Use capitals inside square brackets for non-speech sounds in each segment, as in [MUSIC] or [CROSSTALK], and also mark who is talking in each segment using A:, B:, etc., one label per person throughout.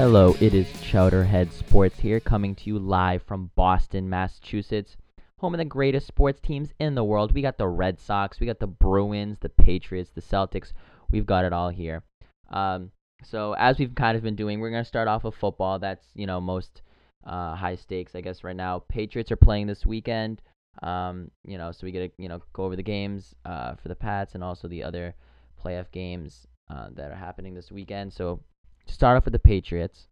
A: Hello, it is Chowderhead Sports here, coming to you live from Boston, Massachusetts, home of the greatest sports teams in the world. We got the Red Sox, we got the Bruins, the Patriots, the Celtics. We've got it all here. Um, so as we've kind of been doing, we're gonna start off with football. That's you know most uh, high stakes, I guess, right now. Patriots are playing this weekend. Um, you know, so we get to you know go over the games uh, for the Pats and also the other playoff games uh, that are happening this weekend. So to start off with the Patriots,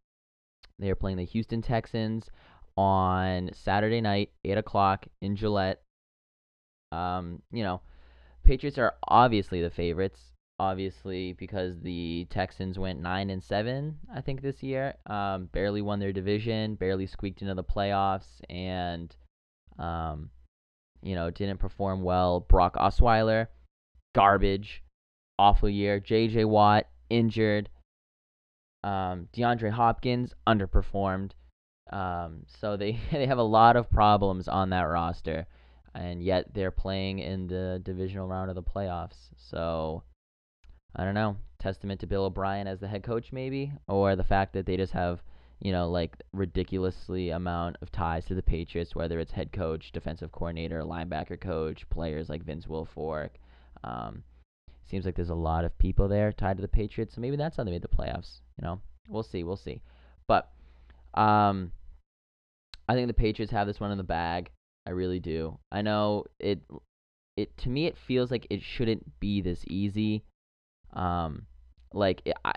A: they are playing the Houston Texans on Saturday night, eight o'clock in Gillette. Um, you know, Patriots are obviously the favorites. Obviously, because the Texans went nine and seven, I think this year. Um, barely won their division, barely squeaked into the playoffs, and um, you know, didn't perform well. Brock Osweiler, garbage, awful year. J.J. Watt injured. Um, DeAndre Hopkins underperformed. Um, so they [LAUGHS] they have a lot of problems on that roster, and yet they're playing in the divisional round of the playoffs. So I don't know. Testament to Bill O'Brien as the head coach, maybe, or the fact that they just have you know like ridiculously amount of ties to the Patriots, whether it's head coach, defensive coordinator, linebacker coach, players like Vince Wilfork. Um, seems like there's a lot of people there tied to the Patriots, so maybe that's how they made the playoffs. You know, we'll see, we'll see. But um, I think the Patriots have this one in the bag. I really do. I know it. It to me, it feels like it shouldn't be this easy. Um, like it, I,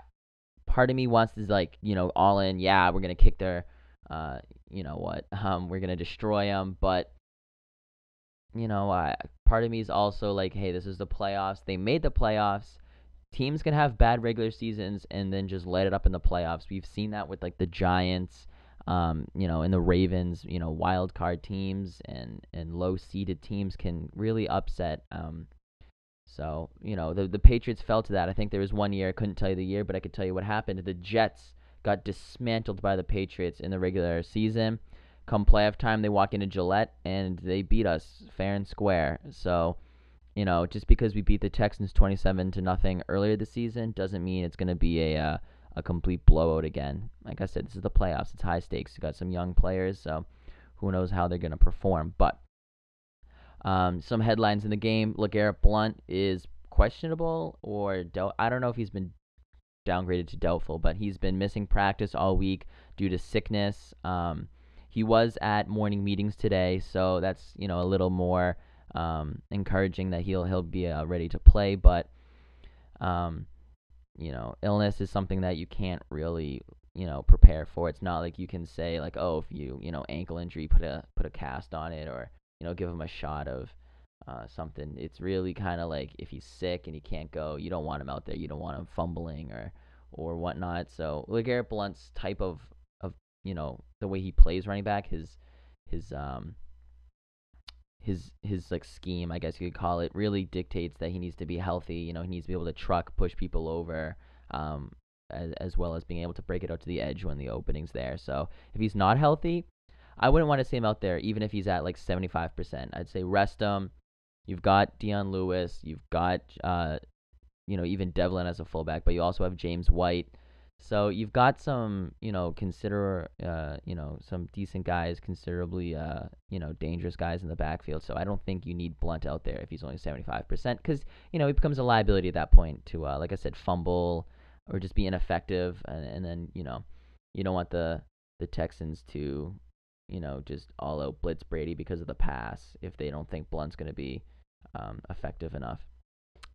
A: part of me wants to like you know all in. Yeah, we're gonna kick their, uh, you know what? [LAUGHS] Um, we're gonna destroy them. But you know, I part of me is also like, hey, this is the playoffs. They made the playoffs teams can have bad regular seasons and then just let it up in the playoffs. We've seen that with like the Giants, um, you know, and the Ravens, you know, wild card teams and and low seeded teams can really upset. Um, so you know the the Patriots fell to that. I think there was one year I couldn't tell you the year, but I could tell you what happened. The Jets got dismantled by the Patriots in the regular season. Come playoff time, they walk into Gillette and they beat us fair and square. So you know, just because we beat the Texans 27 to nothing earlier this season doesn't mean it's going to be a uh, a complete blowout again. Like I said, this is the playoffs. It's high stakes. You got some young players, so who knows how they're going to perform. But um, some headlines in the game: LeGarrette Blunt is questionable, or do- I don't know if he's been downgraded to doubtful, but he's been missing practice all week due to sickness. Um, he was at morning meetings today, so that's you know a little more um, encouraging that he'll he'll be uh, ready to play. But um, you know, illness is something that you can't really you know prepare for. It's not like you can say like, oh, if you you know ankle injury, put a put a cast on it, or you know give him a shot of uh, something. It's really kind of like if he's sick and he can't go, you don't want him out there. You don't want him fumbling or or whatnot. So LeGarrette Blunt's type of of you know the way he plays running back, his his um his his like scheme, I guess you could call it, really dictates that he needs to be healthy. You know, he needs to be able to truck, push people over, um, as, as well as being able to break it out to the edge when the opening's there. So if he's not healthy, I wouldn't want to see him out there, even if he's at like 75%. I'd say rest him. You've got Dion Lewis. You've got, uh, you know, even Develin as a fullback, but you also have James White. So you've got some, you know, consider, uh, you know, some decent guys, considerably, uh, you know, dangerous guys in the backfield. So I don't think you need Blunt out there if he's only 75%, because you know he becomes a liability at that point to, uh, like I said, fumble or just be ineffective, and, and then you know, you don't want the the Texans to, you know, just all out blitz Brady because of the pass if they don't think Blunt's going to be um, effective enough.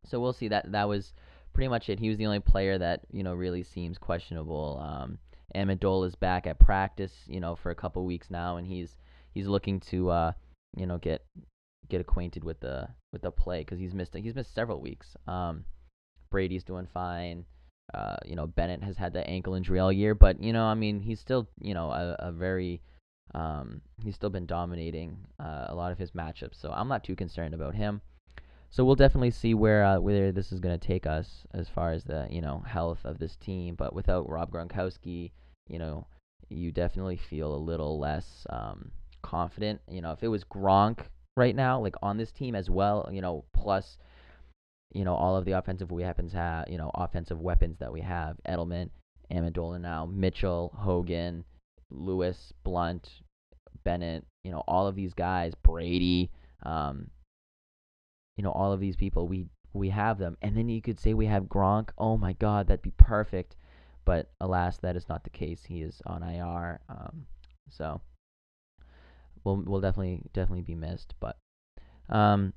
A: So we'll see. That that was pretty much it. He was the only player that you know really seems questionable. Um, Amendola is back at practice, you know, for a couple weeks now, and he's he's looking to uh, you know get get acquainted with the with the play because he's missed he's missed several weeks. Um, Brady's doing fine. Uh, you know, Bennett has had that ankle injury all year, but you know, I mean, he's still you know a, a very um, he's still been dominating uh, a lot of his matchups, so I'm not too concerned about him. So we'll definitely see where uh, where this is going to take us as far as the you know health of this team. But without Rob Gronkowski, you know, you definitely feel a little less um, confident. You know, if it was Gronk right now, like on this team as well, you know, plus you know all of the offensive weapons have, you know, offensive weapons that we have, Edelman Amendola now, Mitchell, Hogan, Lewis, Blunt, Bennett, you know, all of these guys, Brady, um, you know, all of these people, we we have them. And then you could say we have Gronk. Oh my God, that'd be perfect. But alas, that is not the case. He is on IR. Um, so we'll we'll definitely definitely be missed. But um,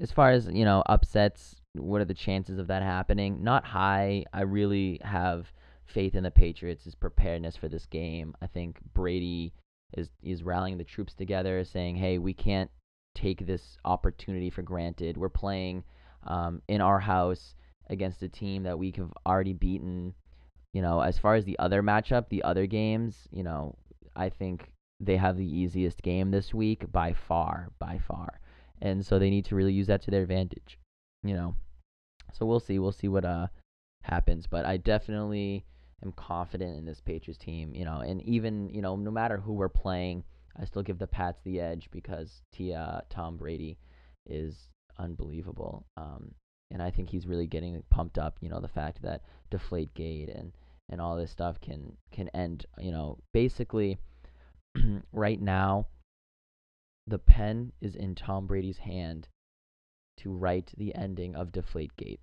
A: as far as you know, upsets. What are the chances of that happening? Not high. I really have faith in the Patriots' preparedness for this game. I think Brady is is rallying the troops together, saying, "Hey, we can't take this opportunity for granted. We're playing um, in our house against a team that we have already beaten. You know, as far as the other matchup, the other games, you know, I think they have the easiest game this week by far, by far. And so they need to really use that to their advantage, you know. So we'll see. We'll see what uh happens, but I definitely am confident in this Patriots team, you know, and even, you know, no matter who we're playing, I still give the Pats the edge because Tia Tom Brady is unbelievable. Um, and I think he's really getting pumped up. You know, the fact that Deflate Gate and and all this stuff can can end. You know, basically, [CLEARS THROAT] right now, the pen is in Tom Brady's hand to write the ending of Deflate Gate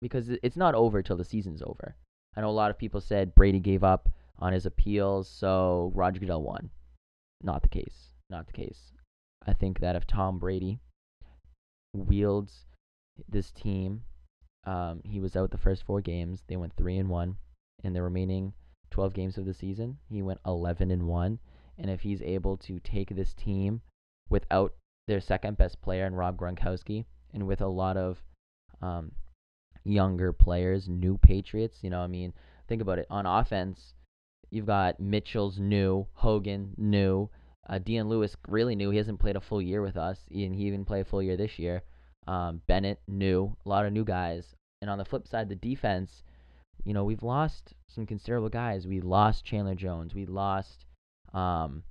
A: because it's not over till the season's over. I know a lot of people said Brady gave up on his appeals, so Roger Goodell won. Not the case. Not the case. I think that if Tom Brady wields this team. Um, he was out the first four games. They went three and one. In the remaining 12 games of the season, he went 11 and one. And if he's able to take this team without their second best player in Rob Gronkowski, and with a lot of um, younger players, new Patriots, you know, I mean, think about it. On offense, you've got Mitchell's new, Hogan new, uh, Dion Lewis really new. He hasn't played a full year with us, and he even played a full year this year. Um, Bennett new, a lot of new guys. And on the flip side, the defense, you know, we've lost some considerable guys. We lost Chandler Jones. We lost um,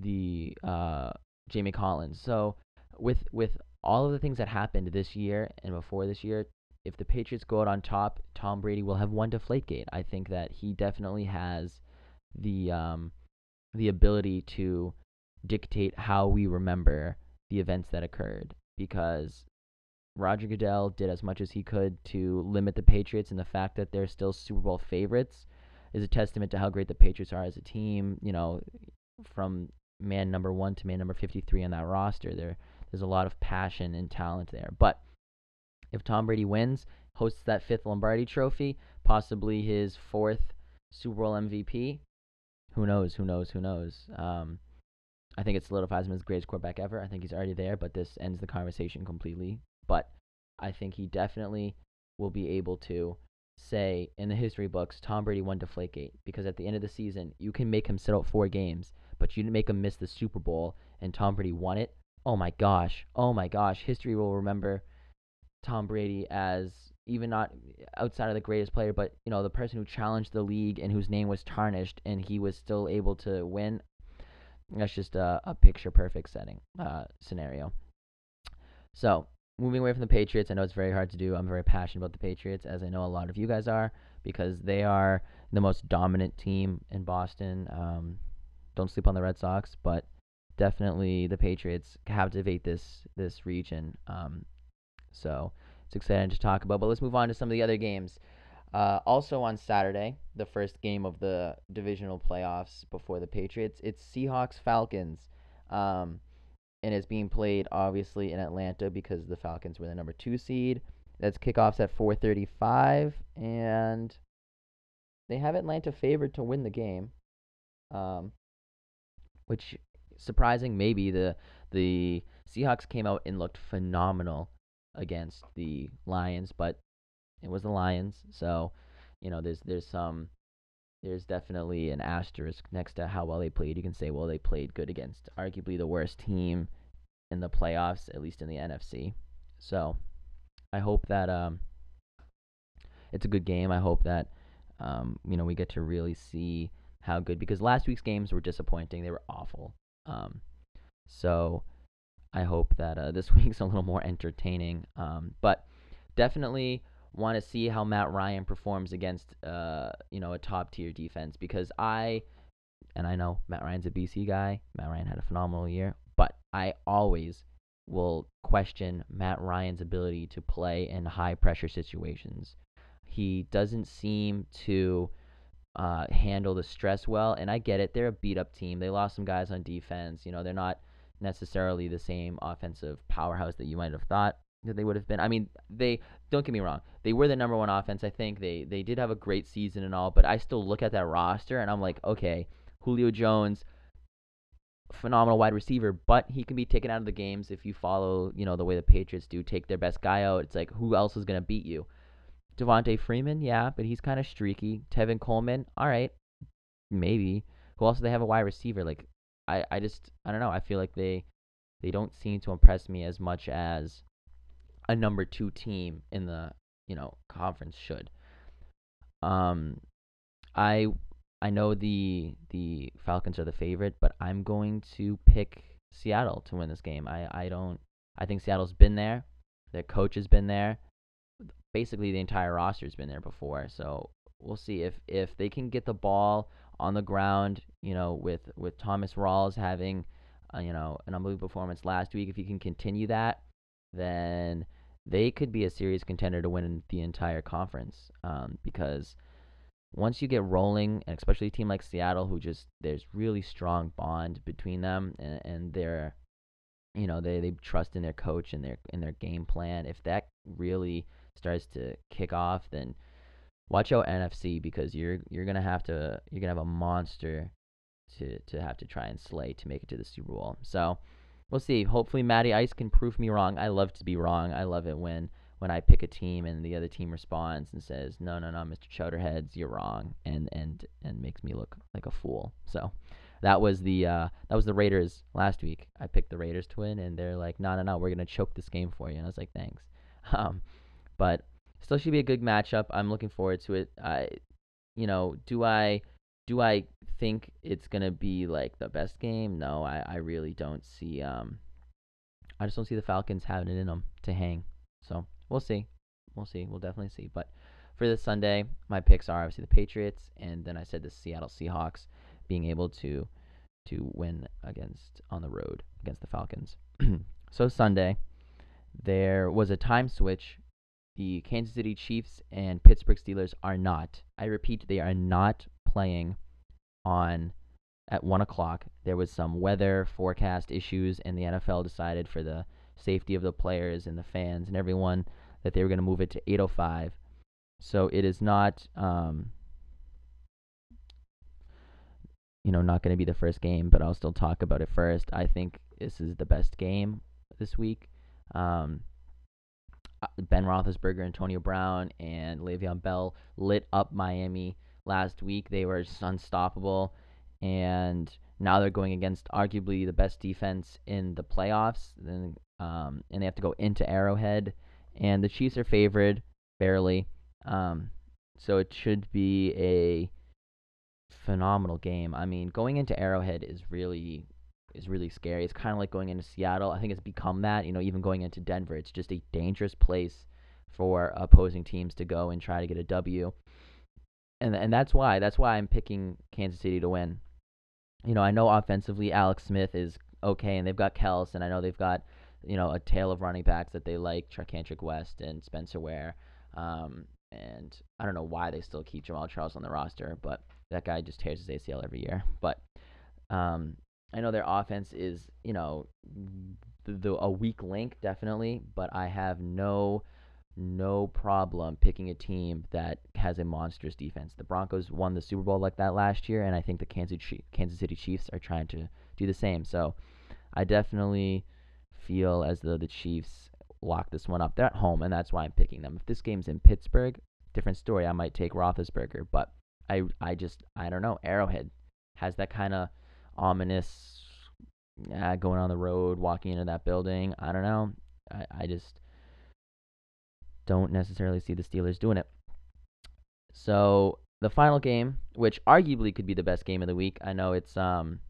A: the uh, Jamie Collins. So with with all of the things that happened this year and before this year, if the Patriots go out on top, Tom Brady will have won Deflategate. I think that he definitely has the um, the ability to dictate how we remember the events that occurred because Roger Goodell did as much as he could to limit the Patriots, and the fact that they're still Super Bowl favorites is a testament to how great the Patriots are as a team. You know, from man number one to man number 53 on that roster, there there's a lot of passion and talent there. But if Tom Brady wins, hosts that fifth Lombardi Trophy, possibly his fourth Super Bowl MVP, who knows? Who knows? Who knows? Um, I think it solidifies him as the greatest quarterback ever. I think he's already there, but this ends the conversation completely. But I think he definitely will be able to say in the history books, Tom Brady won Deflategate because at the end of the season, you can make him sit out four games, but you didn't make him miss the Super Bowl, and Tom Brady won it. Oh my gosh! Oh my gosh! History will remember Tom Brady as even not outside of the greatest player, but you know the person who challenged the league and whose name was tarnished, and he was still able to win. That's just a, a picture perfect setting uh, scenario. So moving away from the Patriots, I know it's very hard to do. I'm very passionate about the Patriots, as I know a lot of you guys are, because they are the most dominant team in Boston. Um, don't sleep on the Red Sox, but definitely the Patriots captivate this this region. Um, so it's exciting to talk about. But let's move on to some of the other games. Uh, also on Saturday, the first game of the divisional playoffs before the Patriots, it's Seahawks Falcons. Um, and it's being played obviously in Atlanta because the Falcons were the number two seed. That's kickoffs at 4:35, and they have Atlanta favored to win the game, um, which surprising maybe the the Seahawks came out and looked phenomenal against the Lions, but it was the Lions, so you know there's there's some there's definitely an asterisk next to how well they played. You can say, well, they played good against arguably the worst team in the playoffs, at least in the NFC. So I hope that um, it's a good game. I hope that um, you know we get to really see how good because last week's games were disappointing. They were awful. Um, so I hope that uh, [LAUGHS] this week's a little more entertaining. Um, but definitely want to see how Matt Ryan performs against uh you know a top tier defense because I and I know Matt Ryan's a BC guy. Matt Ryan had a phenomenal year, but I always will question Matt Ryan's ability to play in high pressure situations. He doesn't seem to uh, handle the stress well, and I get it. They're a beat up team. They lost some guys on defense. You know, they're not necessarily the same offensive powerhouse that you might have thought that they would have been. I mean, they don't get me wrong. They were the number one offense. I think they they did have a great season and all, but I still look at that roster and I'm like, okay, Julio Jones, phenomenal wide receiver, but he can be taken out of the games if you follow, you know, the way the Patriots do, take their best guy out. It's like who else is gonna beat you? Devonta Freeman, yeah, but he's kind of streaky. Tevin Coleman, all right, maybe. Who else do they have a wide receiver? Like, I, I just, I don't know. I feel like they, they don't seem to impress me as much as a number two team in the, you know, conference should. Um, I, I know the the Falcons are the favorite, but I'm going to pick Seattle to win this game. I, I don't. I think Seattle's been there. Their coach has been there basically the entire roster's been there before. So we'll see if if they can get the ball on the ground. You know, with with Thomas Rawls having uh, you know an unbelievable performance last week, if he can continue that, then they could be a serious contender to win the entire conference. Um, because once you get rolling, and especially a team like Seattle, who just there's really strong bond between them, and, and they're you know they, they trust in their coach and their in their game plan. If that really starts to kick off, then watch out NFC because you're you're gonna have to you're gonna have a monster to to have to try and slay to make it to the Super Bowl. So we'll see. Hopefully Matty Ice can prove me wrong. I love to be wrong. I love it when when I pick a team and the other team responds and says, "No, no, no, Mr. Chowderheads, you're wrong," and and and makes me look like a fool. So that was the uh, that was the Raiders last week. I picked the Raiders to win, and they're like, "No, no, no, we're gonna choke this game for you." And I was like, "Thanks." [LAUGHS] Um, but still should be a good matchup. I'm looking forward to it. I, you know, do I do I think it's gonna be like the best game? No, I, I really don't see. Um, I just don't see the Falcons having it in them to hang. So we'll see. We'll see. We'll definitely see. But for this Sunday, my picks are obviously the Patriots, and then I said the Seattle Seahawks being able to to win against on the road against the Falcons. [CLEARS THROAT] so Sunday, there was a time switch the Kansas City Chiefs and Pittsburgh Steelers are not. I repeat, they are not playing on at one o'clock. There was some weather forecast issues, and the NFL decided for the safety of the players and the fans and everyone that they were going to move it to 8:05. So it is not, um, you know, not going to be the first game, but I'll still talk about it first. I think this is the best game this week. Um, ben Roethlisberger, Antonio Brown, and Le'Veon Bell lit up Miami last week. They were just unstoppable, and now they're going against arguably the best defense in the playoffs. Then, um, and they have to go into Arrowhead, and the Chiefs are favored barely. Um, so it should be a phenomenal game. I mean, going into Arrowhead is really is really scary. It's kind of like going into Seattle. I think it's become that. You know, even going into Denver, it's just a dangerous place for opposing teams to go and try to get a W. And and that's why that's why I'm picking Kansas City to win. You know, I know offensively Alex Smith is okay, and they've got Kelce, and I know they've got you know a tail of running backs that they like, Charcandrick West and Spencer Ware. Um, and I don't know why they still keep Jamaal Charles on the roster, but that guy just tears his ACL every year. But um, I know their offense is, you know, the, the, a weak link definitely, but I have no no problem picking a team that has a monstrous defense. The Broncos won the Super Bowl like that last year, and I think the Kansas Kansas City Chiefs are trying to do the same. So I definitely feel as though the Chiefs lock this one up. They're at home, and that's why I'm picking them. If this game's in Pittsburgh, different story. I might take Roethlisberger, but I I just I don't know. Arrowhead has that kind of ominous uh, going on the road, walking into that building. I don't know. I, I just don't necessarily see the Steelers doing it. So the final game, which arguably could be the best game of the week, I know it's um,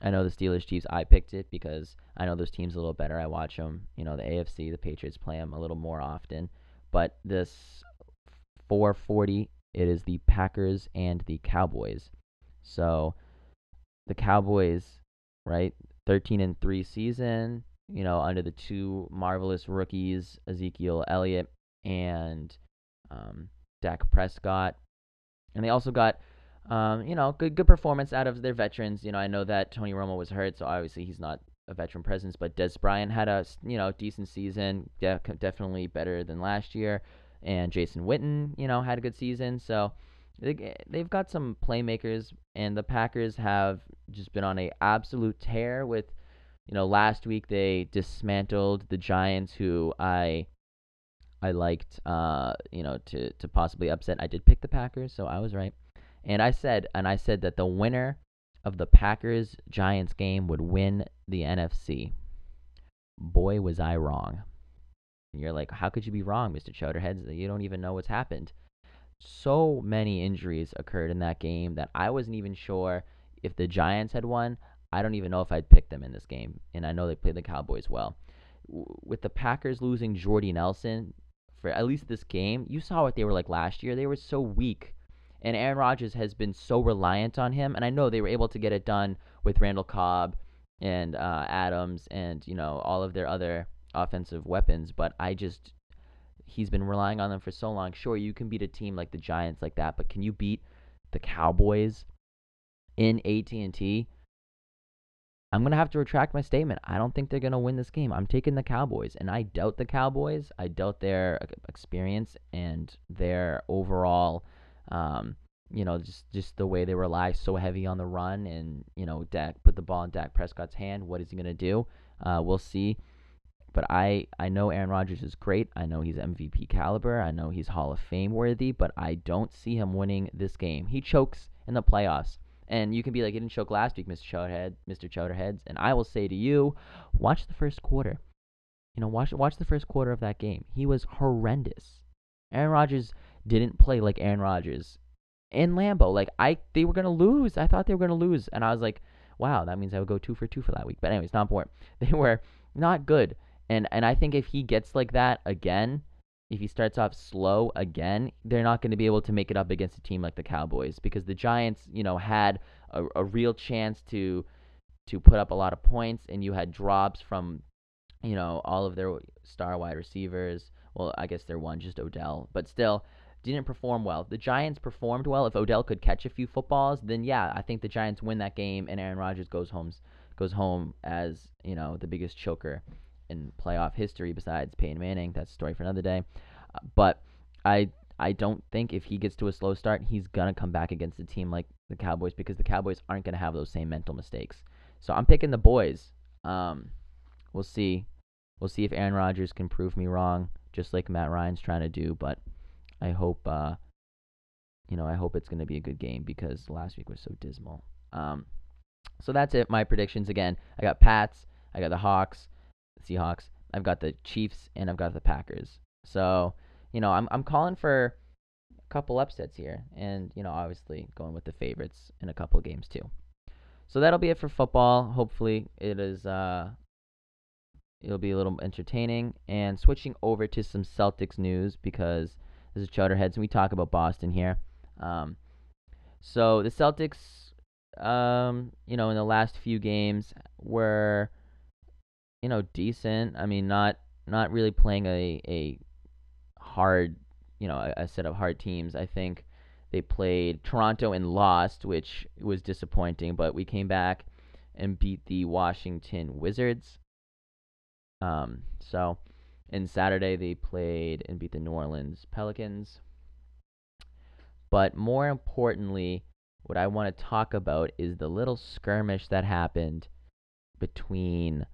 A: I know the Steelers Chiefs. I picked it because I know those teams a little better. I watch them. You know, the AFC, the Patriots play them a little more often. But this 4:40, it is the Packers and the Cowboys. So the Cowboys, right? 13 and 3 season, you know, under the two marvelous rookies, Ezekiel Elliott and um, Dak Prescott. And they also got um, you know, good good performance out of their veterans. You know, I know that Tony Romo was hurt, so obviously he's not a veteran presence. But Dez Bryant had a you know decent season, de- definitely better than last year. And Jason Witten, you know, had a good season. So they they've got some playmakers, and the Packers have just been on a absolute tear. With you know, last week they dismantled the Giants, who I I liked, uh, you know, to to possibly upset. I did pick the Packers, so I was right. And I said, and I said that the winner of the Packers Giants game would win the NFC. Boy, was I wrong. And you're like, how could you be wrong, Mr. Chowderheads? You don't even know what's happened. So many injuries occurred in that game that I wasn't even sure if the Giants had won. I don't even know if I'd picked them in this game. And I know they played the Cowboys well. With the Packers losing Jordy Nelson for at least this game, you saw what they were like last year. They were so weak and Aaron Rodgers has been so reliant on him. And I know they were able to get it done with Randall Cobb and uh, Adams and you know all of their other offensive weapons, but I just he's been relying on them for so long. Sure, you can beat a team like the Giants like that, but can you beat the Cowboys in AT&T? I'm going to have to retract my statement. I don't think they're going to win this game. I'm taking the Cowboys, and I doubt the Cowboys. I doubt their experience and their overall um, you know, just just the way they rely so heavy on the run, and you know, Dak put the ball in Dak Prescott's hand. What is he gonna do? Uh, we'll see. But I I know Aaron Rodgers is great. I know he's MVP caliber. I know he's Hall of Fame worthy. But I don't see him winning this game. He chokes in the playoffs. And you can be like, he didn't choke last week, Mr. Chowderhead, Mr. Chowderheads. And I will say to you, watch the first quarter. You know, watch watch the first quarter of that game. He was horrendous. Aaron Rodgers didn't play like Aaron Rodgers in Lambeau. Like I, they were gonna lose. I thought they were gonna lose, and I was like, wow, that means I would go two for two for that week. But anyways, not important. [LAUGHS] They were not good, and and I think if he gets like that again, if he starts off slow again, they're not going to be able to make it up against a team like the Cowboys because the Giants, you know, had a, a real chance to to put up a lot of points, and you had drops from, you know, all of their star wide receivers. Well, I guess they're one, just Odell, but still, didn't perform well. The Giants performed well. If Odell could catch a few footballs, then yeah, I think the Giants win that game and Aaron Rodgers goes home goes home as, you know, the biggest choker in playoff history besides Peyton Manning. That's a story for another day. Uh, but I I don't think if he gets to a slow start, he's gonna come back against a team like the Cowboys because the Cowboys aren't gonna have those same mental mistakes. So I'm picking the boys. Um, we'll see. We'll see if Aaron Rodgers can prove me wrong, just like Matt Ryan's trying to do. But I hope uh, you know I hope it's going to be a good game because last week was so dismal. Um, so that's it. My predictions again. I got Pats. I got the Hawks, Seahawks. I've got the Chiefs, and I've got the Packers. So you know I'm I'm calling for a couple upsets here, and you know obviously going with the favorites in a couple games too. So that'll be it for football. Hopefully it is uh it'll be a little entertaining and switching over to some Celtics news because this is Chowderheads, and we talk about Boston here. Um, so the Celtics, um, you know, in the last few games were, you know, decent. I mean, not not really playing a a hard, you know, a, a set of hard teams. I think they played Toronto and lost, which was disappointing. But we came back and beat the Washington Wizards. Um, so and Saturday they played and beat the New Orleans Pelicans. But more importantly, what I want to talk about is the little skirmish that happened between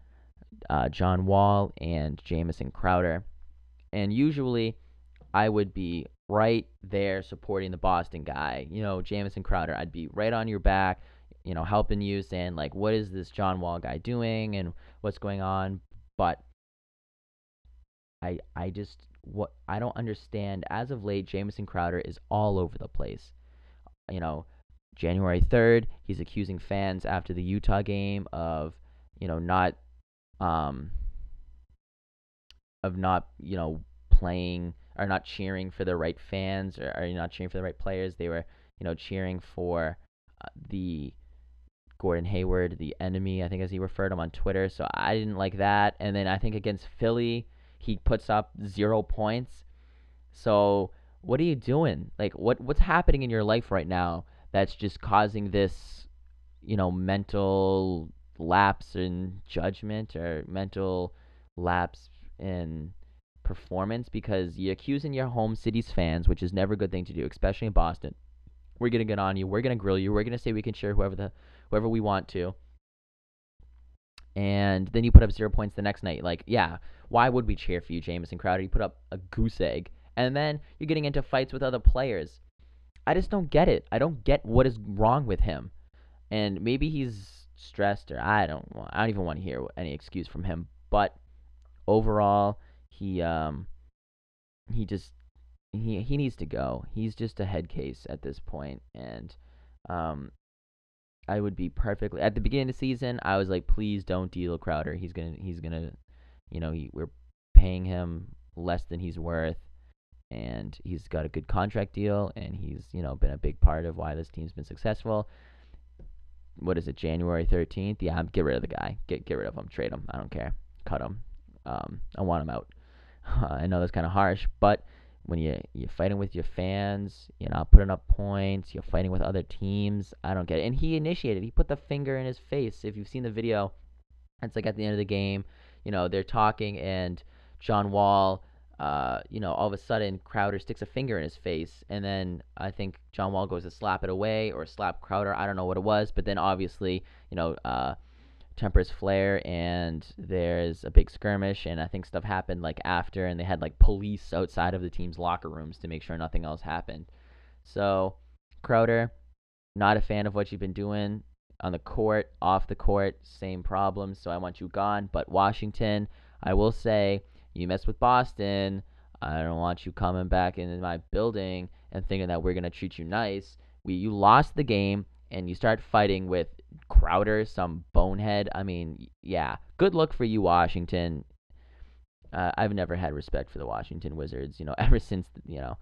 A: uh, John Wall and Jamison Crowder. And usually I would be right there supporting the Boston guy. You know, Jamison Crowder, I'd be right on your back, you know, helping you, saying, like, what is this John Wall guy doing and what's going on? But I I just what I don't understand. As of late, Jamison Crowder is all over the place. You know, January third, he's accusing fans after the Utah game of you know not um of not you know playing are not cheering for the right fans or are you not cheering for the right players. They were, you know, cheering for uh, the Gordon Hayward, the enemy, I think as he referred him on Twitter. So I didn't like that. And then I think against Philly, he puts up zero points. So what are you doing? Like what what's happening in your life right now that's just causing this, you know, mental lapse in judgment or mental lapse in performance because you're accusing your home city's fans, which is never a good thing to do, especially in Boston. We're gonna get on you. We're gonna grill you. We're gonna say we can cheer whoever the whoever we want to. And then you put up zero points the next night. Like, yeah, why would we cheer for you, Jamison Crowder? You put up a goose egg, and then you're getting into fights with other players. I just don't get it. I don't get what is wrong with him. And maybe he's stressed, or I don't. Want, I don't even want to hear any excuse from him. But overall, he um he just he he needs to go. He's just a head case at this point, and um I would be perfectly at the beginning of the season. I was like, please don't deal Crowder. He's gonna he's gonna, you know, he, we're paying him less than he's worth, and he's got a good contract deal, and he's you know been a big part of why this team's been successful. What is it, January thirteenth? Yeah, get rid of the guy. Get get rid of him. Trade him. I don't care. Cut him. Um, I want him out. [LAUGHS] I know that's kind of harsh, but when you you're fighting with your fans, you're not putting up points, you're fighting with other teams. I don't get it. And he initiated. He put the finger in his face. If you've seen the video, it's like at the end of the game, you know, they're talking and John Wall, uh, you know, all of a sudden Crowder sticks a finger in his face, and then I think John Wall goes to slap it away or slap Crowder. I don't know what it was, but then obviously, you know, uh, tempers flare and there's a big skirmish and I think stuff happened like after and they had like police outside of the team's locker rooms to make sure nothing else happened. So Crowder, not a fan of what you've been doing on the court, off the court, same problems. So I want you gone. But Washington, I will say, you mess with Boston. I don't want you coming back into my building and thinking that we're gonna treat you nice. We you lost the game and you start fighting with Crowder, some bonehead. I mean, yeah, good luck for you, Washington. Uh, I've never had respect for the Washington Wizards. You know, [LAUGHS] ever since you know,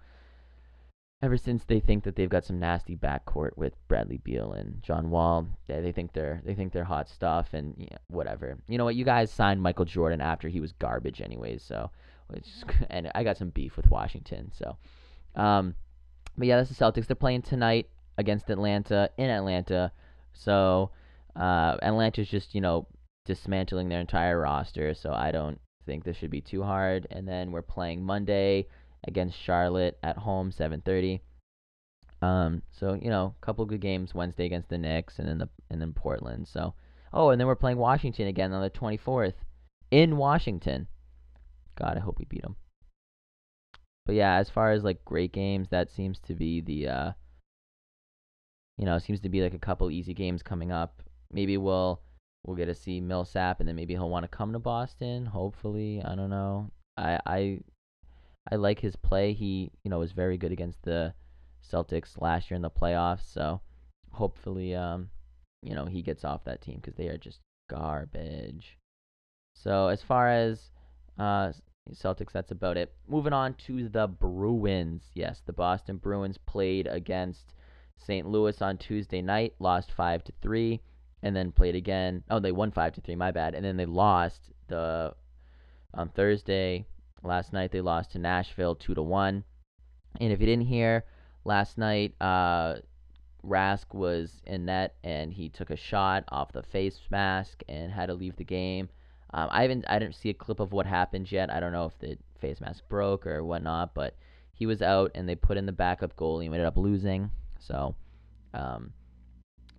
A: ever since they think that they've got some nasty backcourt with Bradley Beal and John Wall. Yeah, they think they're they think they're hot stuff and yeah, whatever. You know what? You guys signed Michael Jordan after he was garbage, anyways. So, which, [LAUGHS] and I got some beef with Washington. So, um, but yeah, that's the Celtics. They're playing tonight against Atlanta in Atlanta. So uh, Atlanta's just you know dismantling their entire roster. So I don't think this should be too hard. And then we're playing Monday against Charlotte at home, 7:30. Um, so you know, a couple good games Wednesday against the Knicks, and then the and then Portland. So oh, and then we're playing Washington again on the 24th in Washington. God, I hope we beat them. But yeah, as far as like great games, that seems to be the uh, you know, seems to be like a couple easy games coming up. Maybe we'll we'll get to see Millsap, and then maybe he'll want to come to Boston. Hopefully, I don't know. I I I like his play. He you know was very good against the Celtics last year in the playoffs. So hopefully, um, you know, he gets off that team because they are just garbage. So as far as uh Celtics, that's about it. Moving on to the Bruins. Yes, the Boston Bruins played against St. Louis on Tuesday night lost five to three, and then played again. Oh, they won five to three. My bad. And then they lost the on Thursday last night. They lost to Nashville two to one. And if you didn't hear last night, uh, Rask was in net and he took a shot off the face mask and had to leave the game. Um, I haven't I didn't see a clip of what happened yet. I don't know if the face mask broke or whatnot, but he was out and they put in the backup goalie and ended up losing. So, um,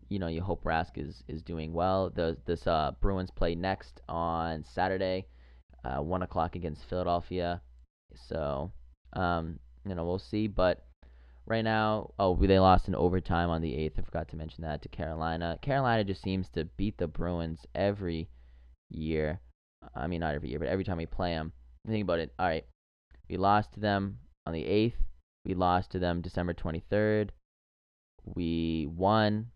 A: you know, you hope Rask is, is doing well. The, this uh, Bruins play next on Saturday, uh, 1 o'clock against Philadelphia. So, um, you know, we'll see. But right now, oh, they lost in overtime on the 8th. I forgot to mention that to Carolina. Carolina just seems to beat the Bruins every year. I mean, not every year, but every time we play them. Think about it. All right. We lost to them on the 8th. We lost to them December 23rd we won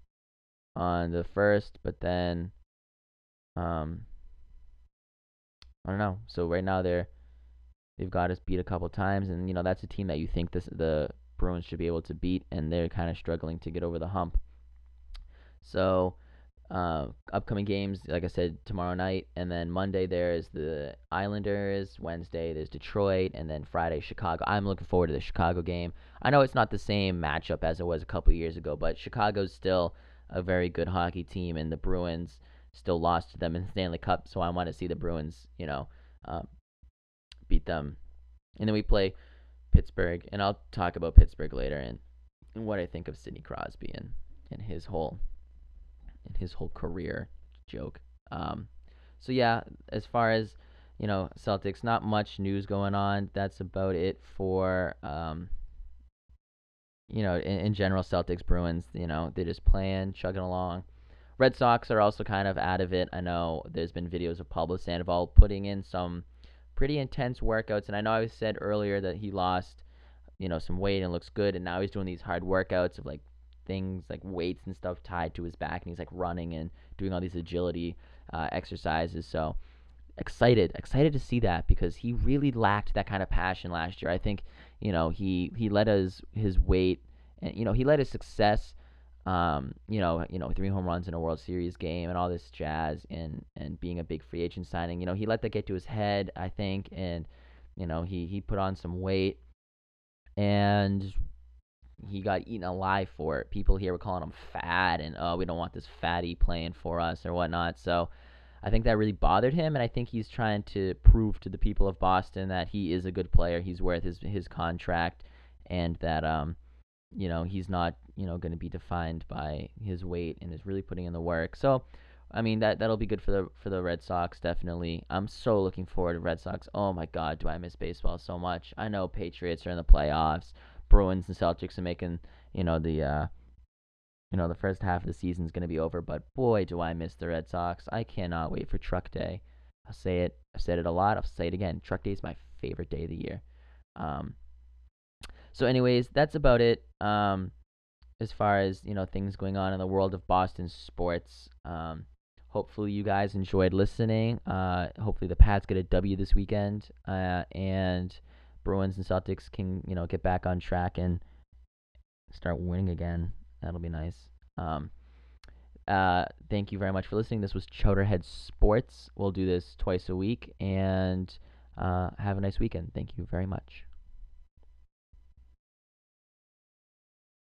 A: on the first, but then um I don't know. So right now they're they've got us beat a couple times, and you know that's a team that you think this the Bruins should be able to beat, and they're kind of struggling to get over the hump. So, uh, upcoming games, like I said, tomorrow night, and then Monday there's the Islanders. Wednesday there's Detroit, and then Friday Chicago. I'm looking forward to the Chicago game. I know it's not the same matchup as it was a couple years ago, but Chicago's still a very good hockey team, and the Bruins still lost to them in the Stanley Cup. So I want to see the Bruins, you know, um, beat them. And then we play Pittsburgh, and I'll talk about Pittsburgh later and, and what I think of Sidney Crosby and, and his whole and his whole career joke. Um, so yeah, as far as you know, Celtics, not much news going on. That's about it for um, you know, in, in general, Celtics, Bruins. You know, they're just playing, chugging along. Red Sox are also kind of out of it. I know there's been videos of Pablo Sandoval putting in some pretty intense workouts, and I know I said earlier that he lost, you know, some weight and looks good, and now he's doing these hard workouts of like things like weights and stuff tied to his back, and he's like running and doing all these agility uh, exercises. So excited, excited to see that because he really lacked that kind of passion last year. I think, you know, he he let his his weight and you know he let his success um, you know, you know, three home runs in a World Series game and all this jazz and and being a big free agent signing. You know, he let that get to his head, I think, and you know, he he put on some weight and he got eaten alive for it. People here were calling him fat and oh, we don't want this fatty playing for us or whatnot. So I think that really bothered him, and I think he's trying to prove to the people of Boston that he is a good player. He's worth his his contract, and that um you know, he's not, you know, going to be defined by his weight and is really putting in the work. So, I mean, that that'll be good for the for the Red Sox definitely. I'm so looking forward to Red Sox. Oh my god, do I miss baseball so much. I know Patriots are in the playoffs. Bruins and Celtics are making, you know, the uh you know, the first half of the season is going to be over, but boy, do I miss the Red Sox. I cannot wait for Truck Day. I'll say it. I've said it a lot. I'll say it again. Truck Day is my favorite day of the year. Um, so, anyways, that's about it. Um, as far as you know, things going on in the world of Boston sports. Um, hopefully, you guys enjoyed listening. Uh, hopefully, the Pats get a W this weekend, uh, and Bruins and Celtics can you know get back on track and start winning again. That'll be nice. Um, uh, thank you very much for listening. This was Chowderhead Sports. We'll do this twice a week, and uh, have a nice weekend. Thank you very much.